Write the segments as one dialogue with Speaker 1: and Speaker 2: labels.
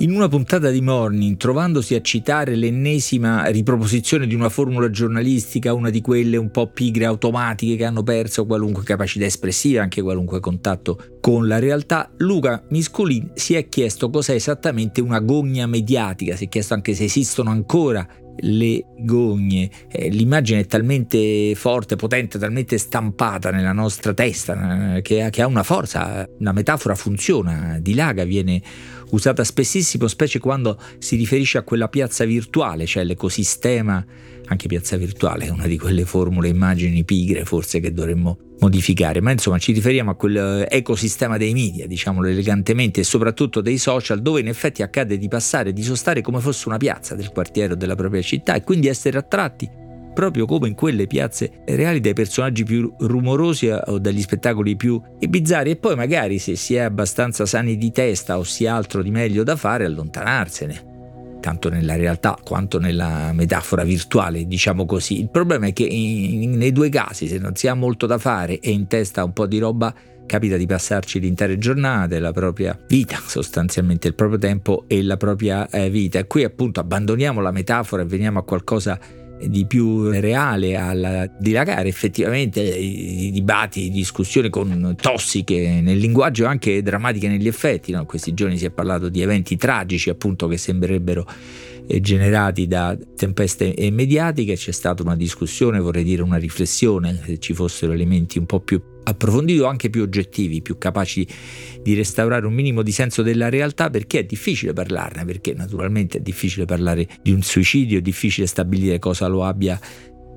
Speaker 1: In una puntata di Morning, trovandosi a citare l'ennesima riproposizione di una formula giornalistica, una di quelle un po' pigre automatiche che hanno perso qualunque capacità espressiva, anche qualunque contatto con la realtà, Luca Miscolin si è chiesto cos'è esattamente una gogna mediatica, si è chiesto anche se esistono ancora le gogne. Eh, l'immagine è talmente forte, potente, talmente stampata nella nostra testa eh, che, ha una forza, la metafora funziona, dilaga, viene usata spessissimo, specie quando si riferisce a quella piazza virtuale, cioè l'ecosistema, anche piazza virtuale è una di quelle formule immagini pigre forse che dovremmo modificare, ma insomma ci riferiamo a quell'ecosistema dei media, diciamolo elegantemente, e soprattutto dei social, dove in effetti accade di passare, di sostare come fosse una piazza del quartiere o della propria città e quindi essere attratti proprio come in quelle piazze reali dai personaggi più rumorosi o dagli spettacoli più bizzarri e poi magari se si è abbastanza sani di testa o si ha altro di meglio da fare allontanarsene tanto nella realtà quanto nella metafora virtuale, diciamo così. Il problema è che in, nei due casi, se non si ha molto da fare e in testa un po' di roba, capita di passarci l'intera giornata, la propria vita, sostanzialmente il proprio tempo e la propria eh, vita. E qui appunto abbandoniamo la metafora e veniamo a qualcosa di più reale, a dilagare effettivamente i dibattiti, discussioni con tossiche nel linguaggio e anche drammatiche negli effetti. No? Questi giorni si è parlato di eventi tragici appunto che sembrerebbero eh, generati da tempeste mediatiche, c'è stata una discussione, vorrei dire una riflessione, se ci fossero elementi un po' più approfonditi o anche più oggettivi, più capaci di restaurare un minimo di senso della realtà, perché è difficile parlarne, perché naturalmente è difficile parlare di un suicidio, è difficile stabilire cosa lo abbia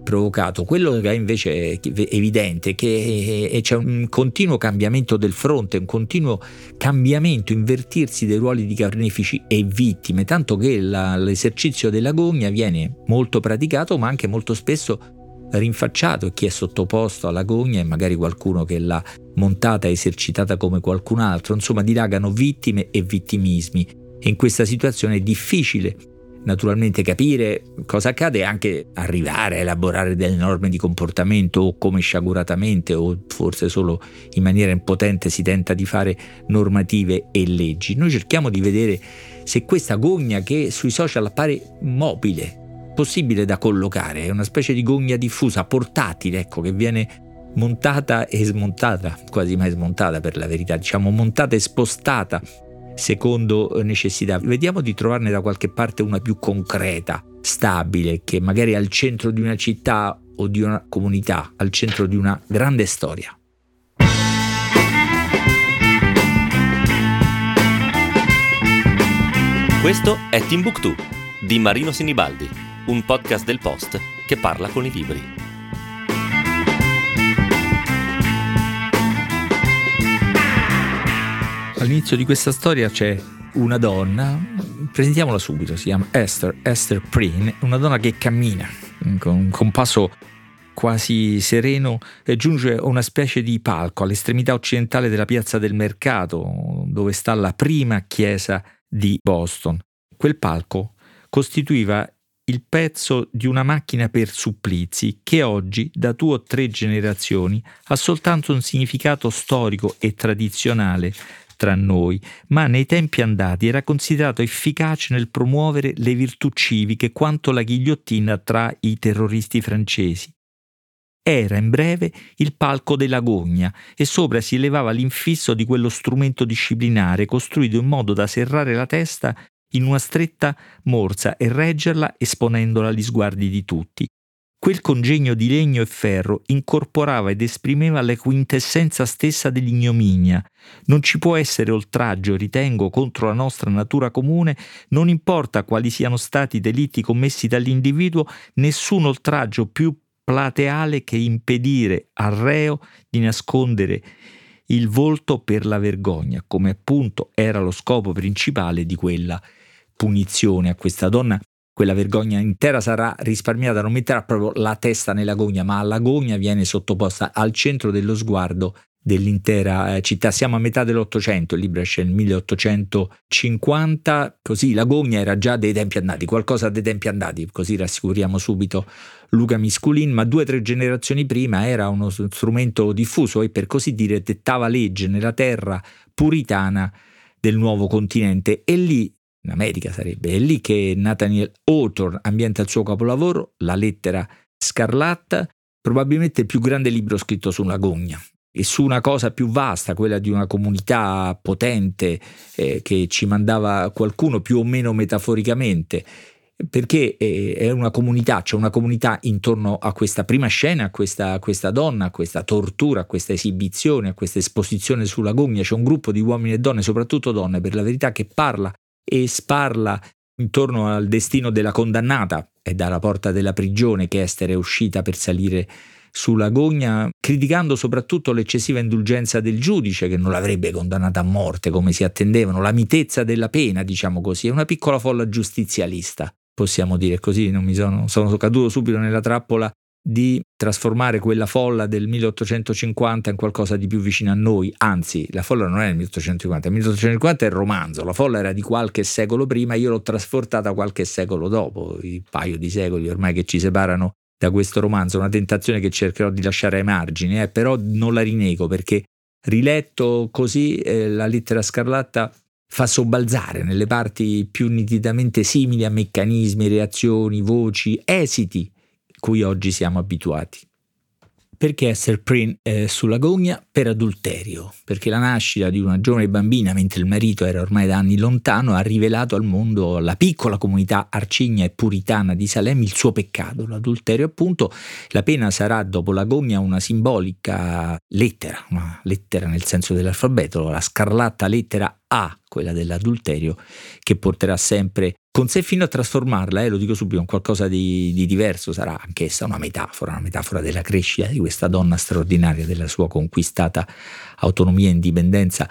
Speaker 1: provocato. Quello che è invece evidente è che c'è un continuo cambiamento del fronte, un continuo cambiamento, invertirsi dei ruoli di carnefici e vittime, tanto che la, l'esercizio della gogna viene molto praticato, ma anche molto spesso rinfacciato e chi è sottoposto alla gogna e magari qualcuno che l'ha montata e esercitata come qualcun altro, insomma dilagano vittime e vittimismi e in questa situazione è difficile naturalmente capire cosa accade e anche arrivare a elaborare delle norme di comportamento o come sciaguratamente o forse solo in maniera impotente si tenta di fare normative e leggi. Noi cerchiamo di vedere se questa gogna che sui social appare mobile, possibile da collocare, è una specie di gogna diffusa, portatile, ecco, che viene montata e smontata, quasi mai smontata per la verità, diciamo montata e spostata secondo eh, necessità. Vediamo di trovarne da qualche parte una più concreta, stabile, che magari è al centro di una città o di una comunità, al centro di una grande storia.
Speaker 2: Questo è Timbuktu di Marino Sinibaldi, un podcast del Post che parla con i libri.
Speaker 1: All'inizio di questa storia c'è una donna, presentiamola subito, si chiama Esther, Esther Preen, una donna che cammina con, con un passo quasi sereno e giunge a una specie di palco all'estremità occidentale della piazza del mercato, dove sta la prima chiesa di Boston. Quel palco costituiva il pezzo di una macchina per supplizi che oggi, da due o tre generazioni, ha soltanto un significato storico e tradizionale tra noi, ma nei tempi andati era considerato efficace nel promuovere le virtù civiche quanto la ghigliottina tra i terroristi francesi. Era in breve il palco della gogna e sopra si elevava l'infisso di quello strumento disciplinare costruito in modo da serrare la testa in una stretta morsa e reggerla esponendola agli sguardi di tutti, Quel congegno di legno e ferro incorporava ed esprimeva la quintessenza stessa dell'ignominia. Non ci può essere oltraggio, ritengo, contro la nostra natura comune, non importa quali siano stati i delitti commessi dall'individuo, nessun oltraggio più plateale che impedire al reo di nascondere il volto per la vergogna, come appunto era lo scopo principale di quella punizione a questa donna quella vergogna intera sarà risparmiata, non metterà proprio la testa nella gogna, ma la gogna viene sottoposta al centro dello sguardo dell'intera eh, città. Siamo a metà dell'Ottocento, il libro esce nel 1850, così la gogna era già dei tempi andati, qualcosa dei tempi andati, così rassicuriamo subito Luca Misculin, ma due o tre generazioni prima era uno strumento diffuso e per così dire dettava legge nella terra puritana del nuovo continente e lì in America sarebbe. È lì che Nathaniel Hawthorne ambienta il suo capolavoro, La lettera scarlatta, probabilmente il più grande libro scritto sulla gogna e su una cosa più vasta, quella di una comunità potente eh, che ci mandava qualcuno più o meno metaforicamente perché eh, è una comunità, c'è una comunità intorno a questa prima scena, a questa, a questa, donna, a questa tortura, a questa esibizione, a questa esposizione sulla gogna, c'è un gruppo di uomini e donne, soprattutto donne, per la verità, che parla e sparla intorno al destino della condannata, è dalla porta della prigione che Esther è uscita per salire sulla gogna, criticando soprattutto l'eccessiva indulgenza del giudice che non l'avrebbe condannata a morte come si attendevano, la mitezza della pena, diciamo così, è una piccola folla giustizialista possiamo dire così, non mi sono, sono caduto subito nella trappola di trasformare quella folla del 1850 in qualcosa di più vicino a noi, anzi la folla non è il 1850, il 1850 è il romanzo, la folla era di qualche secolo prima, io l'ho trasportata qualche secolo dopo, il paio di secoli ormai che ci separano da questo romanzo, una tentazione che cercherò di lasciare ai margini, eh, però non la rinego perché riletto così eh, la lettera scarlatta fa sobbalzare nelle parti più nitidamente simili a meccanismi, reazioni, voci, esiti cui oggi siamo abituati. Perché Esther Prynne è sulla gogna? Per adulterio, perché la nascita di una giovane bambina mentre il marito era ormai da anni lontano ha rivelato al mondo, alla piccola comunità arcigna e puritana di Salem, il suo peccato, l'adulterio appunto. La pena sarà dopo la gogna una simbolica lettera, una lettera nel senso dell'alfabeto, la scarlatta lettera A, quella dell'adulterio, che porterà sempre con sé fino a trasformarla, eh, lo dico subito, in qualcosa di, di, diverso, sarà anch'essa una metafora, una metafora della crescita di questa donna straordinaria, della sua conquistata autonomia e indipendenza,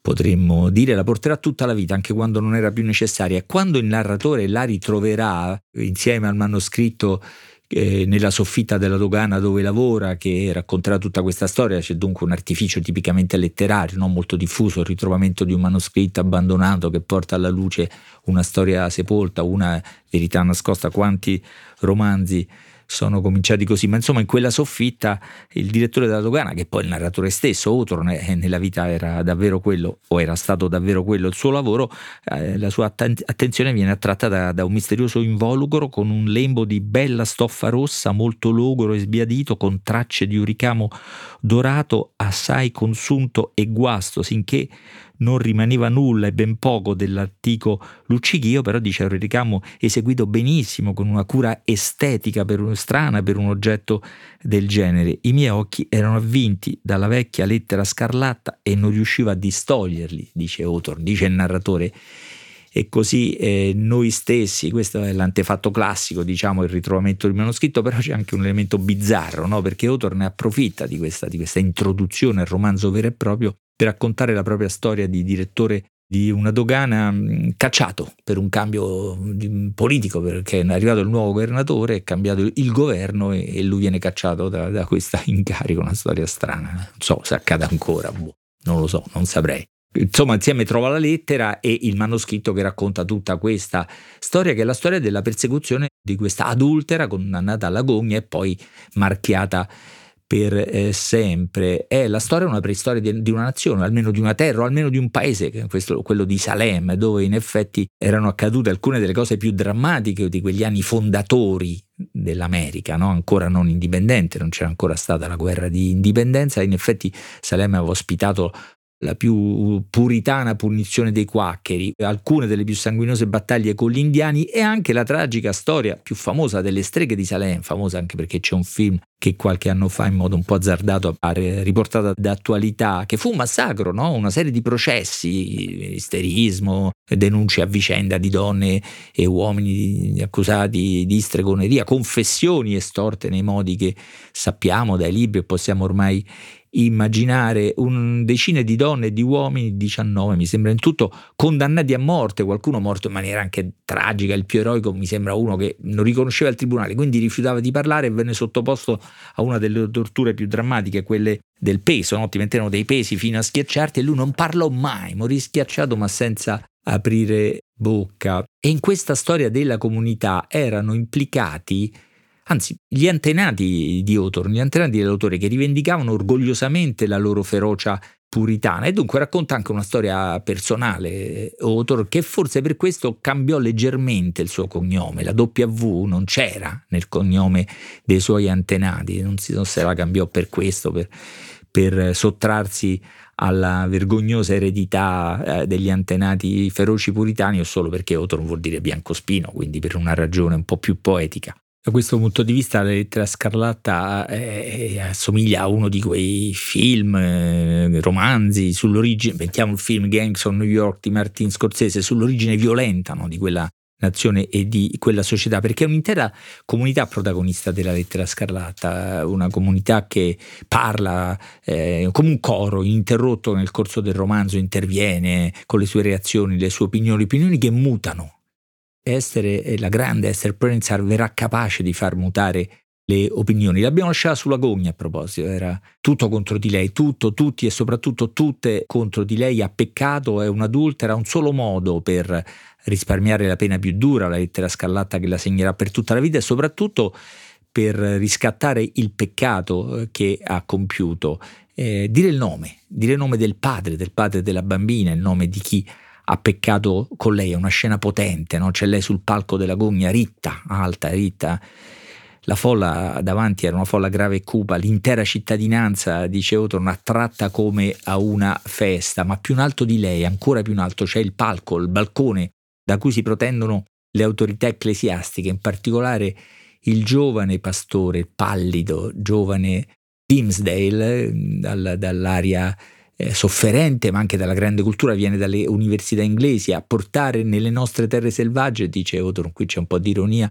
Speaker 1: potremmo dire, la porterà tutta la vita, anche quando non era più necessaria. Quando il narratore la ritroverà insieme al manoscritto nella soffitta della dogana dove lavora, che racconterà tutta questa storia, c'è dunque un artificio tipicamente letterario, non molto diffuso, il ritrovamento di un manoscritto abbandonato che porta alla luce una storia sepolta, una verità nascosta, quanti romanzi sono cominciati così, ma insomma in quella soffitta il direttore della dogana, che poi il narratore stesso, Hawthorne, eh, nella vita era davvero quello, o era stato davvero quello il suo lavoro, eh, la sua atten- attenzione viene attratta da, da, un misterioso involucro con un lembo di bella stoffa rossa, molto logoro e sbiadito, con tracce di un ricamo dorato, assai consunto e guasto, sinché non rimaneva nulla e ben poco dell'antico luccichio, però dice un ricamo eseguito benissimo, con una cura estetica per un, strana per un oggetto del genere. I miei occhi erano avvinti dalla vecchia lettera scarlatta e non riuscivo a distoglierli, dice Autor, dice il narratore e così eh, noi stessi, questo è l'antefatto classico, diciamo il ritrovamento del manoscritto, però c'è anche un elemento bizzarro, no? perché Autor ne approfitta di questa, di questa introduzione al romanzo vero e proprio per raccontare la propria storia di direttore di una dogana mm, cacciato per un cambio politico perché è arrivato il nuovo governatore, è cambiato il governo e, lui viene cacciato da, da questa incarico, una storia strana, non so se accade ancora, boh, non lo so, non saprei. Insomma, insieme trova la lettera e il manoscritto che racconta tutta questa storia, che è la storia della persecuzione di questa adultera condannata alla gogna e poi marchiata per eh, sempre. È la storia una preistoria di, di, una nazione, almeno di una terra, o almeno di un paese, questo, quello di Salem, dove in effetti erano accadute alcune delle cose più drammatiche di quegli anni fondatori dell'America, no? ancora non indipendente, non c'era ancora stata la guerra di indipendenza, in effetti Salem aveva ospitato la più puritana punizione dei quaccheri, alcune delle più sanguinose battaglie con gli indiani e anche la tragica storia più famosa delle streghe di Salem, famosa anche perché c'è un film che qualche anno fa in modo un po' azzardato ha riportato d'attualità, che fu un massacro, no? una serie di processi, isterismo, denunce a vicenda di donne e uomini accusati di stregoneria, confessioni estorte nei modi che sappiamo dai libri e possiamo ormai immaginare un decine di donne e di uomini, 19 mi sembra in tutto, condannati a morte, qualcuno morto in maniera anche tragica, il più eroico mi sembra uno che non riconosceva il tribunale, quindi rifiutava di parlare e venne sottoposto a una delle torture più drammatiche, quelle del peso, no? ti mettevano dei pesi fino a schiacciarti e lui non parlò mai, morì schiacciato ma senza aprire bocca. E in questa storia della comunità erano implicati anzi gli antenati di Hawthorne, gli antenati dell'autore che rivendicavano orgogliosamente la loro ferocia puritana. E dunque racconta anche una storia personale. Autor che forse per questo cambiò leggermente il suo cognome. La W non c'era nel cognome dei suoi antenati. Non, si, non se la cambiò per questo per, per sottrarsi alla vergognosa eredità eh, degli antenati feroci puritani o solo perché Autor vuol dire biancospino quindi per una ragione un po' più poetica da questo punto di vista la lettera scarlatta eh, assomiglia a uno di quei film, eh, romanzi sull'origine, mettiamo il film Gangs of New York di Martin Scorsese, sull'origine violenta no, di quella nazione e di quella società, perché è un'intera comunità protagonista della lettera scarlatta, una comunità che parla eh, come un coro ininterrotto nel corso del romanzo, interviene con le sue reazioni, le sue opinioni, opinioni che mutano Esther, la grande Esther Prenzer verrà capace di far mutare le opinioni. L'abbiamo lasciata sulla gogna a proposito, era tutto contro di lei, tutto, tutti e soprattutto tutte contro di lei, ha peccato, è un'adultera, un solo modo per risparmiare la pena più dura, la lettera scallata che la segnerà per tutta la vita e soprattutto per riscattare il peccato eh, che ha compiuto. Eh, dire il nome, dire il nome del padre, del padre della bambina, il nome di chi ha peccato con lei, è una scena potente, no? c'è lei sul palco della gogna, ritta, alta, ritta. La folla davanti era una folla grave e cupa, l'intera cittadinanza, dice Oton, attratta come a una festa, ma più in alto di lei, ancora più in alto, c'è il palco, il balcone da cui si protendono le autorità ecclesiastiche, in particolare il giovane pastore, pallido, giovane Dimsdale, dal, dall'aria eh, sofferente, ma anche dalla grande cultura, viene dalle università inglesi, a portare nelle nostre terre selvagge, dice Oton, qui c'è un po' di ironia,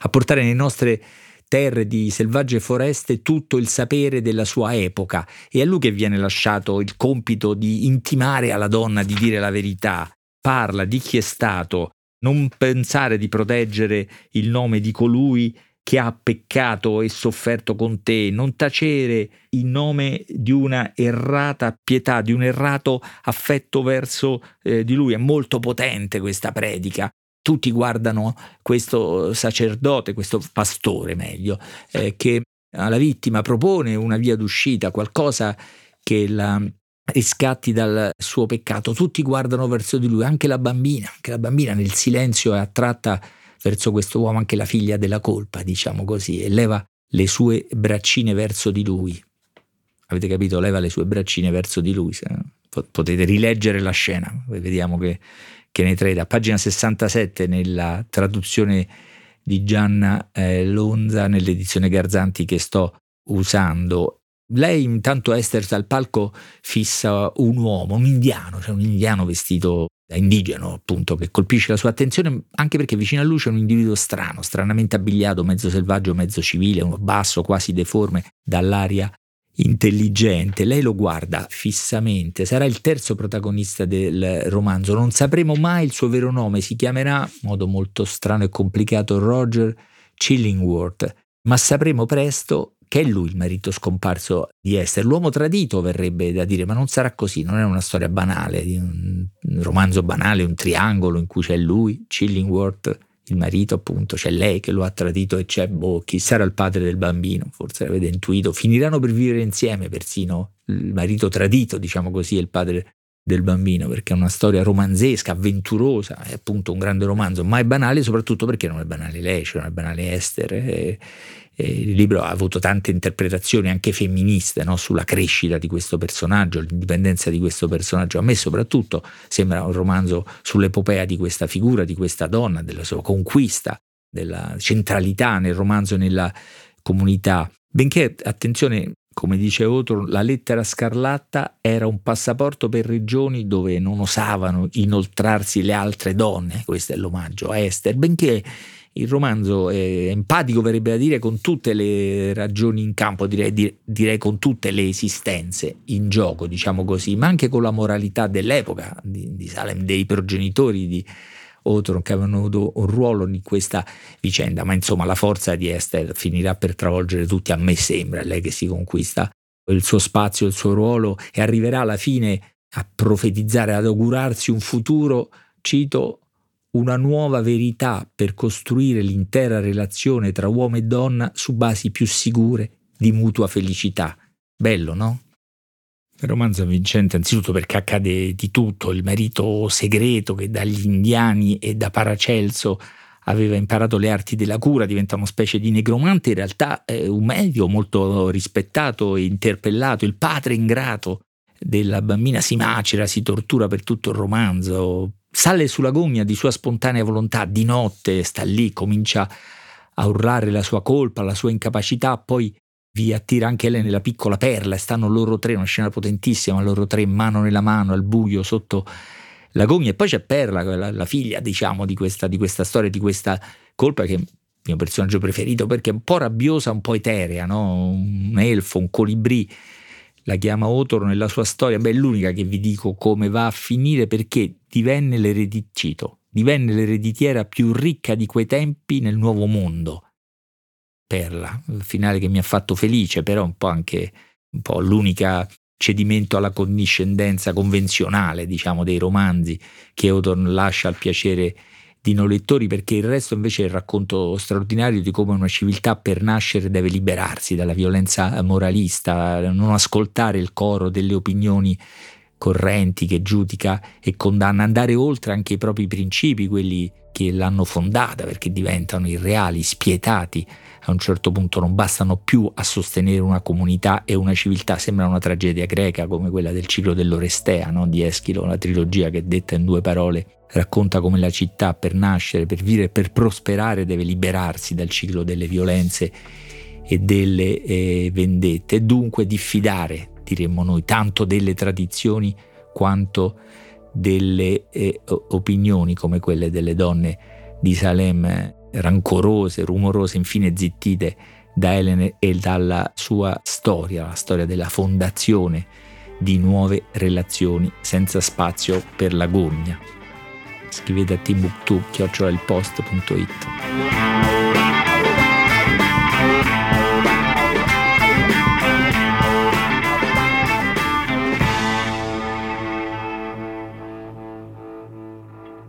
Speaker 1: a portare nelle nostre terre di selvagge foreste tutto il sapere della sua epoca. E a lui che viene lasciato il compito di intimare alla donna di dire la verità. Parla di chi è stato, non pensare di proteggere il nome di colui che ha peccato e sofferto con te, non tacere in nome di una errata pietà, di un errato affetto verso eh, di lui. È molto potente questa predica. Tutti guardano questo sacerdote, questo pastore meglio, eh, che alla vittima propone una via d'uscita, qualcosa che la riscatti dal suo peccato. Tutti guardano verso di lui, anche la bambina, anche la bambina nel silenzio è attratta verso questo uomo anche la figlia della colpa, diciamo così, e leva le sue braccine verso di lui. Avete capito? Leva le sue braccine verso di lui. Potete rileggere la scena, vediamo che, che ne trae. A pagina 67 nella traduzione di Gianna eh, Lonza, nell'edizione Garzanti che sto usando, lei intanto Esther dal palco fissa un uomo, un indiano, cioè un indiano vestito da indigeno appunto che colpisce la sua attenzione anche perché vicino a lui c'è un individuo strano, stranamente abbigliato, mezzo selvaggio, mezzo civile, uno basso, quasi deforme, dall'aria intelligente. Lei lo guarda fissamente, sarà il terzo protagonista del romanzo, non sapremo mai il suo vero nome, si chiamerà, in modo molto strano e complicato, Roger Chillingworth, ma sapremo presto che è lui il marito scomparso di Esther. L'uomo tradito verrebbe da dire, ma non sarà così, non è una storia banale, un romanzo banale, un triangolo in cui c'è lui, Chillingworth, il marito appunto, c'è lei che lo ha tradito e c'è, boh, chi sarà il padre del bambino, forse l'avete intuito, finiranno per vivere insieme persino il marito tradito, diciamo così, e il padre del bambino, perché è una storia romanzesca, avventurosa, è appunto un grande romanzo, ma è banale soprattutto perché non è banale lei, cioè non è banale Esther. E, e il libro ha avuto tante interpretazioni anche femministe no? sulla crescita di questo personaggio, l'indipendenza di questo personaggio. A me soprattutto sembra un romanzo sull'epopea di questa figura, di questa donna, della sua conquista, della centralità nel romanzo e nella comunità. Benché, attenzione, come dice Otro, la lettera scarlatta era un passaporto per regioni dove non osavano inoltrarsi le altre donne, questo è l'omaggio a Esther, benché il romanzo è empatico, verrebbe da dire, con tutte le ragioni in campo, direi, direi, con tutte le esistenze in gioco, diciamo così, ma anche con la moralità dell'epoca di, di Salem, dei progenitori di Otron che avevano avuto un ruolo in questa vicenda, ma insomma la forza di Esther finirà per travolgere tutti, a me sembra, lei che si conquista il suo spazio, il suo ruolo e arriverà alla fine a profetizzare, ad augurarsi un futuro, cito, una nuova verità per costruire l'intera relazione tra uomo e donna su basi più sicure di mutua felicità. Bello, no? Il romanzo avvincente anzitutto perché accade di tutto, il marito segreto che dagli indiani e da Paracelso aveva imparato le arti della cura, diventa una specie di negromante, in realtà è un medico molto rispettato e interpellato, il padre ingrato della bambina si macera, si tortura per tutto il romanzo, sale sulla gogna di sua spontanea volontà, di notte sta lì, comincia a urlare la sua colpa, la sua incapacità, poi vi attira anche lei nella piccola perla e stanno loro tre, una scena potentissima, loro tre mano nella mano, al buio, sotto la gogna e poi c'è Perla, la, la figlia diciamo di questa, di questa, storia, di questa colpa che è il mio personaggio preferito perché è un po' rabbiosa, un po' eterea, no? un elfo, un colibrì, la chiama Otoro nella sua storia, beh è l'unica che vi dico come va a finire perché divenne l'eredicito, divenne l'ereditiera più ricca di quei tempi nel nuovo mondo. Perla, il finale che mi ha fatto felice, però un po' anche un po' l'unica cedimento alla condiscendenza convenzionale, diciamo, dei romanzi che Hawthorne lascia al piacere di noi lettori, perché il resto invece è il racconto straordinario di come una civiltà per nascere deve liberarsi dalla violenza moralista, non ascoltare il coro delle opinioni correnti che giudica e condanna, andare oltre anche i propri principi, quelli che l'hanno fondata, perché diventano irreali, spietati, a un certo punto non bastano più a sostenere una comunità e una civiltà, sembra una tragedia greca come quella del ciclo dell'Orestea no? di Eschilo, la trilogia che detta in due parole racconta come la città per nascere, per vivere, per prosperare deve liberarsi dal ciclo delle violenze e delle eh, vendette. Dunque diffidare, diremmo noi, tanto delle tradizioni quanto delle eh, opinioni come quelle delle donne di Salem rancorose, rumorose, infine zittite da Elene e dalla sua storia, la storia della fondazione di nuove relazioni senza spazio per la gogna. Scrivete a timbuktu.it